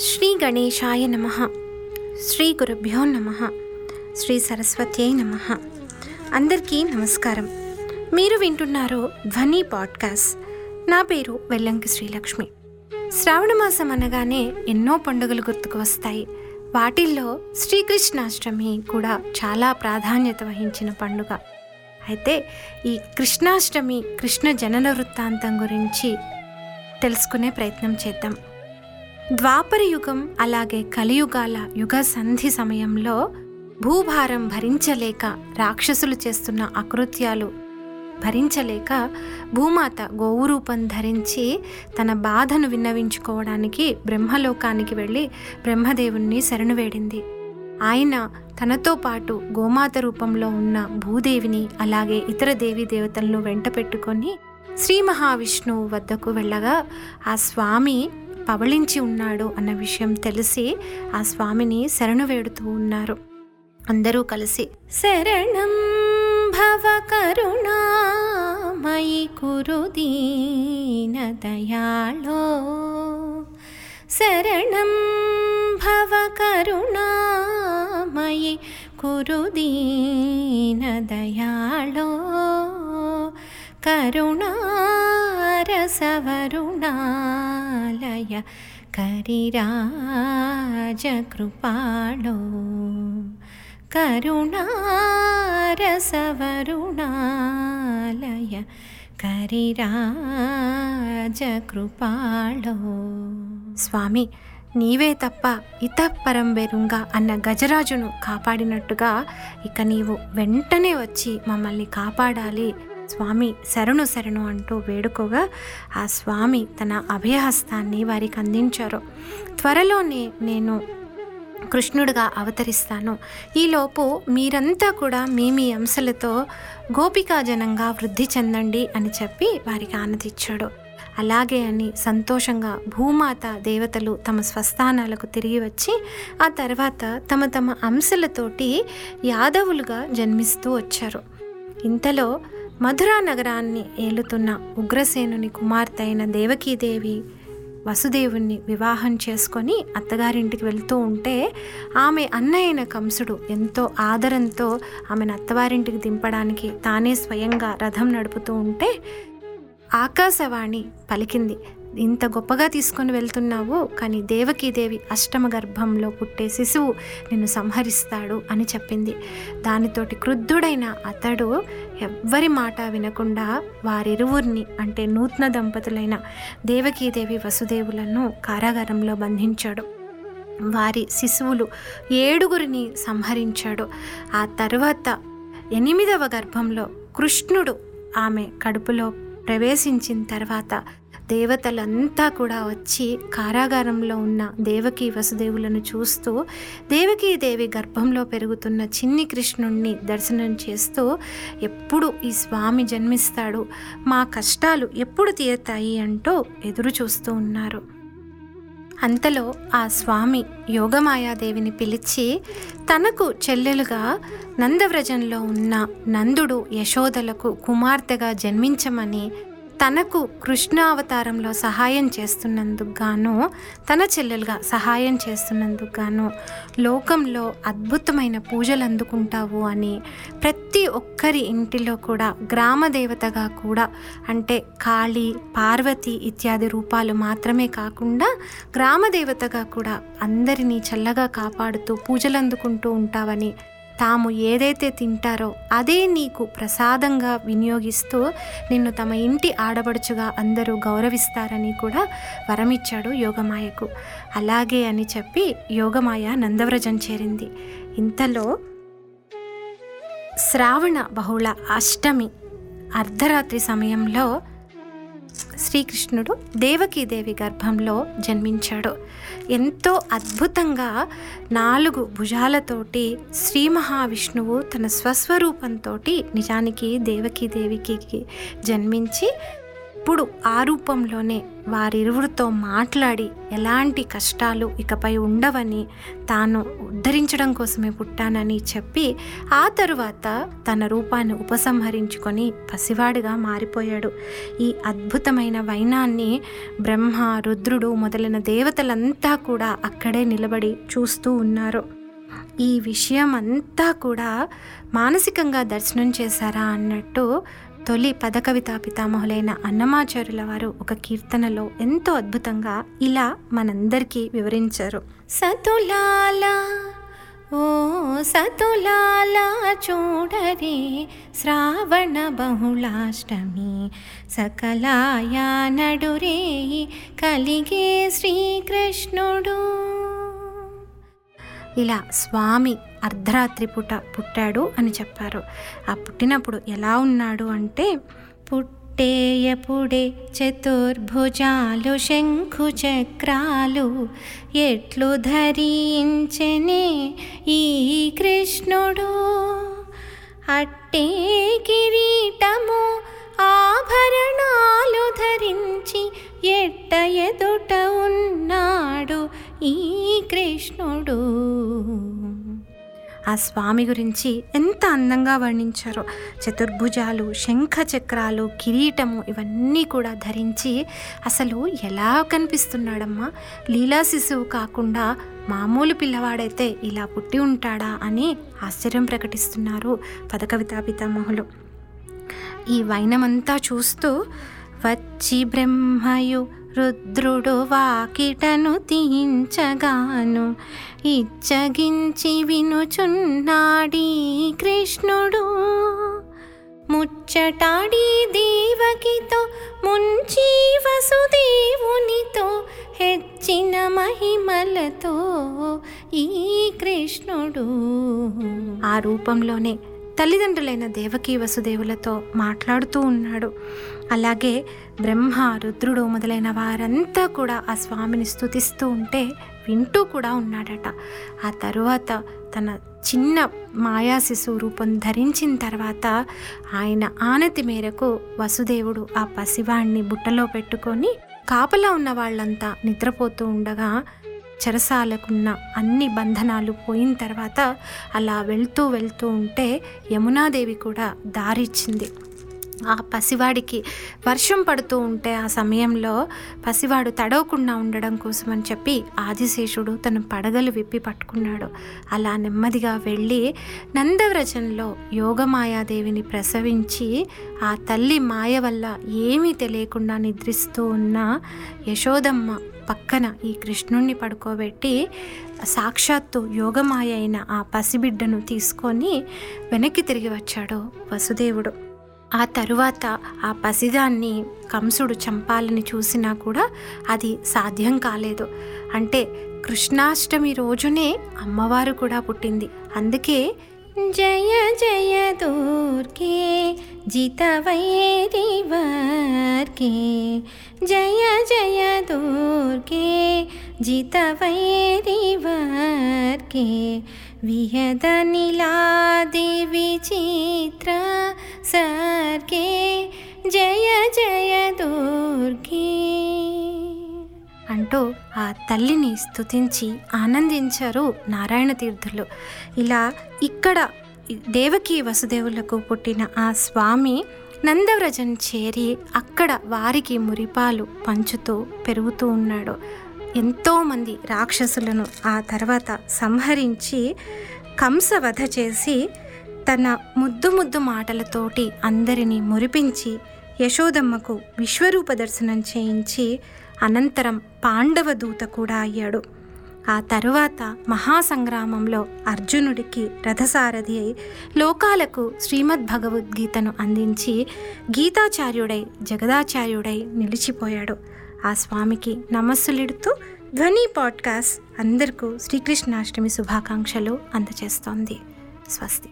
శ్రీ గణేశాయ నమ. శ్రీ గురుభ్యో నమ. శ్రీ సరస్వతి నమ. అందరికీ నమస్కారం. మీరు వింటున్నారు ధ్వని పాడ్కాస్ట్. నా పేరు వెల్లంకి శ్రీలక్ష్మి. శ్రావణ మాసం అనగానే ఎన్నో పండుగలు గుర్తుకు వస్తాయి. వాటిల్లో శ్రీకృష్ణాష్టమి కూడా చాలా ప్రాధాన్యత వహించిన పండుగ. అయితే ఈ కృష్ణాష్టమి కృష్ణ జనన వృత్తాంతం గురించి తెలుసుకునే ప్రయత్నం చేద్దాం. ద్వాపర యుగం అలాగే కలియుగాల యుగ సంధి సమయంలో భూభారం భరించలేక రాక్షసులు చేస్తున్న అకృత్యాలు భరించలేక భూమాత గోవు రూపం ధరించి తన బాధను విన్నవించుకోవడానికి బ్రహ్మలోకానికి వెళ్ళి బ్రహ్మదేవుణ్ణి శరణు వేడింది. ఆయన తనతో పాటు గోమాత రూపంలో ఉన్న భూదేవిని అలాగే ఇతర దేవీ దేవతలను వెంట పెట్టుకొని శ్రీ మహావిష్ణువు వద్దకు వెళ్ళగా ఆ స్వామి పవళించి ఉన్నాడు అన్న విషయం తెలిసి ఆ స్వామిని శరణు వేడుతూ ఉన్నారు. అందరూ కలిసి శరణం భవ కరుణామయి కురు దీన దయాళో శరణం భవ కరుణామయి కురు దీన దయాళో కరుణారసవరుణాలయ కరిరాజకృపాళో కరుణారసవరుణాలయ కరిరాజకృపాళో స్వామి నీవే తప్ప ఇతపరం బెరుంగా అన్న గజరాజును కాపాడినట్టుగా ఇక నీవు వెంటనే వచ్చి మమ్మల్ని కాపాడాలి స్వామి శరణు శరణు అంటూ వేడుకోగా ఆ స్వామి తన అభయహస్తాన్ని వారికి అందించారు. త్వరలోనే నేను కృష్ణుడిగా అవతరిస్తాను. ఈలోపు మీరంతా కూడా మీ మీ అంశలతో గోపికాజనంగా వృద్ధి చెందండి అని చెప్పి వారికి ఆనతిచ్చాడు అలాగే అని సంతోషంగా భూమాత దేవతలు తమ స్వస్థానాలకు తిరిగి వచ్చి ఆ తర్వాత తమ తమ అంశలతోటి యాదవులుగా జన్మిస్తూ వచ్చారు. ఇంతలో మధురా నగరాన్ని ఏలుతున్న ఉగ్రసేనుని కుమార్తె అయిన దేవకీదేవి వసుదేవుణ్ణి వివాహం చేసుకొని అత్తగారింటికి వెళ్తూ ఉంటే ఆమె అన్నయ్యన కంసుడు ఎంతో ఆదరంతో ఆమెను అత్తవారింటికి దింపడానికి తానే స్వయంగా రథం నడుపుతూ ఉంటే ఆకాశవాణి పలికింది ఇంత గొప్పగా తీసుకొని వెళ్తున్నావు కానీ దేవకీదేవి అష్టమ గర్భంలో పుట్టే శిశువు నిన్ను సంహరిస్తాడు అని చెప్పింది. దానితోటి క్రుద్ధుడైన అతడు ఎవ్వరి మాట వినకుండా వారిరువురిని అంటే నూతన దంపతులైన దేవకీదేవి వసుదేవులను కారాగారంలో బంధించాడు. వారి శిశువులు ఏడుగురిని సంహరించాడు. ఆ తర్వాత ఎనిమిదవ గర్భంలో కృష్ణుడు ఆమె కడుపులో ప్రవేశించిన తర్వాత దేవతలంతా కూడా వచ్చి కారాగారంలో ఉన్న దేవకి వసుదేవులను చూస్తూ దేవకీదేవి గర్భంలో పెరుగుతున్న చిన్ని కృష్ణుణ్ణి దర్శనం చేస్తూ ఎప్పుడు ఈ స్వామి జన్మిస్తాడు? మా కష్టాలు ఎప్పుడు తీరుతాయి అంటూ ఎదురు చూస్తూ ఉన్నారు. అంతలో ఆ స్వామి యోగమాయాదేవిని పిలిచి తనకు చెల్లెలుగా నందవ్రజంలో ఉన్న నందుడు యశోదలకు కుమార్తెగా జన్మించమని తనకు కృష్ణావతారంలో సహాయం చేస్తున్నందుకు గాను తన చెల్లెలుగా సహాయం చేస్తున్నందుకు గాను లోకంలో అద్భుతమైన పూజలు అందుకుంటావు అని ప్రతి ఒక్కరి ఇంటిలో కూడా గ్రామ దేవతగా కూడా అంటే కాళీ పార్వతి ఇత్యాది రూపాలు మాత్రమే కాకుండా గ్రామ దేవతగా కూడా అందరినీ చల్లగా కాపాడుతూ పూజలు అందుకుంటూ ఉంటావని తాము ఏదైతే తింటారో అదే నీకు ప్రసాదంగా వినియోగిస్తూ నిన్ను తమ ఇంటి ఆడబడుచుగా అందరూ గౌరవిస్తారని కూడా వరమిచ్చాడు యోగమాయకు. అలాగే అని చెప్పి యోగమాయ నందవ్రజం చేరింది. ఇంతలో శ్రావణ బహుళ అష్టమి అర్ధరాత్రి సమయంలో శ్రీకృష్ణుడు దేవకీదేవి గర్భంలో జన్మించాడు. ఎంతో అద్భుతంగా నాలుగు భుజాలతోటి శ్రీ మహావిష్ణువు తన స్వస్వరూపంతో నిజానికి దేవకీదేవికి జన్మించి ఇప్పుడు ఆ రూపంలోనే వారిరువురితో మాట్లాడి ఎలాంటి కష్టాలు ఇకపై ఉండవని తాను ఉద్ధరించడం కోసమే పుట్టానని చెప్పి ఆ తరువాత తన రూపాన్ని ఉపసంహరించుకొని పసివాడిగా మారిపోయాడు. ఈ అద్భుతమైన వైనాన్ని బ్రహ్మ రుద్రుడు మొదలైన దేవతలంతా కూడా అక్కడే నిలబడి చూస్తూ ఉన్నారు. ఈ విషయం అంతా కూడా మానసికంగా దర్శనం చేశారా అన్నట్టు తొలి పదకవితా పితామహులైన అన్నమాచారుల వారు ఒక కీర్తనలో ఎంతో అద్భుతంగా ఇలా మనందరికీ వివరించారు. సతులాల ఓ సతులాల చూడరే శ్రావణ బహుళాష్టమి సకలాయా నడురే కలిగే శ్రీకృష్ణుడు. ఇలా స్వామి అర్ధరాత్రి పూట పుట్టాడు అని చెప్పారు. ఆ పుట్టినప్పుడు ఎలా ఉన్నాడు అంటే పుట్టేయపుడే చతుర్భుజాలు శంఖు చక్రాలు ఎట్లు ధరించనే ఈ కృష్ణుడు అట్టే కిరీట ఈ కృష్ణుడు. ఆ స్వామి గురించి ఎంత అందంగా వర్ణించారో. చతుర్భుజాలు శంఖ చక్రాలు కిరీటము ఇవన్నీ కూడా ధరించి అసలు ఎలా కనిపిస్తున్నాడమ్మా? లీలా శిశువు కాకుండా మామూలు పిల్లవాడైతే ఇలా పుట్టి ఉంటాడా అని ఆశ్చర్యం ప్రకటిస్తున్నారు పదకవితా పితామహులు ఈ వైనమంతా చూస్తూ వచ్చి బ్రహ్మయు రుద్రుడు వాకిటను తీయించగాను ఇచ్చగించి వినుచున్నాడీ కృష్ణుడు. ముచ్చటాడి దేవకితో ముంచి వసుదేవునితో హెచ్చిన మహిమలతో ఈ కృష్ణుడు. ఆ రూపంలోనే తల్లిదండ్రులైన దేవకీ వసుదేవులతో మాట్లాడుతూ ఉన్నాడు. అలాగే బ్రహ్మ రుద్రుడు మొదలైన వారంతా కూడా ఆ స్వామిని స్థుతిస్తూ ఉంటే వింటూ కూడా ఉన్నాడట. ఆ తరువాత తన చిన్న మాయా శిశువు రూపం ధరించిన తర్వాత ఆయన ఆనతి మేరకు వసుదేవుడు ఆ పసివాణ్ణి బుట్టలో పెట్టుకొని కాపలా ఉన్న వాళ్ళంతా నిద్రపోతూ ఉండగా చెరసాలకున్న అన్ని బంధనాలు పోయిన తర్వాత అలా వెళ్తూ వెళ్తూ ఉంటే యమునాదేవి కూడా దారిచ్చింది. ఆ పసివాడికి వర్షం పడుతూ ఉంటే ఆ సమయంలో పసివాడు తడవకుండా ఉండడం కోసం అని చెప్పి ఆదిశేషుడు తన పడగలు విప్పి పట్టుకున్నాడు. అలా నెమ్మదిగా వెళ్ళి నందవ్రజంలో యోగమాయాదేవిని ప్రసవించి ఆ తల్లి మాయ వల్ల ఏమీ తెలియకుండా నిద్రిస్తూ ఉన్న యశోదమ్మ పక్కన ఈ కృష్ణుణ్ణి పడుకోబెట్టి సాక్షాత్తు యోగమాయ అయిన ఆ పసిబిడ్డను తీసుకొని వెనక్కి తిరిగి వచ్చాడు వసుదేవుడు. ఆ తరువాత ఆ పసిదాన్ని కంసుడు చంపాలని చూసినా కూడా అది సాధ్యం కాలేదు. అంటే కృష్ణాష్టమి రోజునే అమ్మవారు కూడా పుట్టింది. అందుకే జయ జయ దుర్గే జితవైరి వర్గే జయ జయ దుర్గే జితవైరి వార్కే విహద నిలాది విచిత్ర సర్గే జయ జయ దుర్గే అంటూ ఆ తల్లిని స్తుతించి ఆనందించారు నారాయణ తీర్థులు. ఇలా ఇక్కడ దేవకి వసుదేవులకు పుట్టిన ఆ స్వామి నందవ్రజం చేరి అక్కడ వారికి మురిపాలు పంచుతూ పెరుగుతూ ఉన్నాడు. ఎంతోమంది రాక్షసులను ఆ తర్వాత సంహరించి కంసవధ చేసి తన ముద్దు ముద్దు మాటలతోటి అందరినీ మురిపించి యశోదమ్మకు విశ్వరూప దర్శనం చేయించి అనంతరం పాండవ దూత కూడా అయ్యాడు. ఆ తరువాత మహాసంగ్రామంలో అర్జునుడికి రథసారథి అయి లోకాలకు శ్రీమద్ భగవద్గీతను అందించి గీతాచార్యుడై జగదాచార్యుడై నిలిచిపోయాడు. ఆ స్వామికి నమస్సులిడుతూ ధ్వని పాడ్కాస్ట్ అందరికీ శ్రీకృష్ణాష్టమి శుభాకాంక్షలు అందజేస్తోంది. స్వస్తి.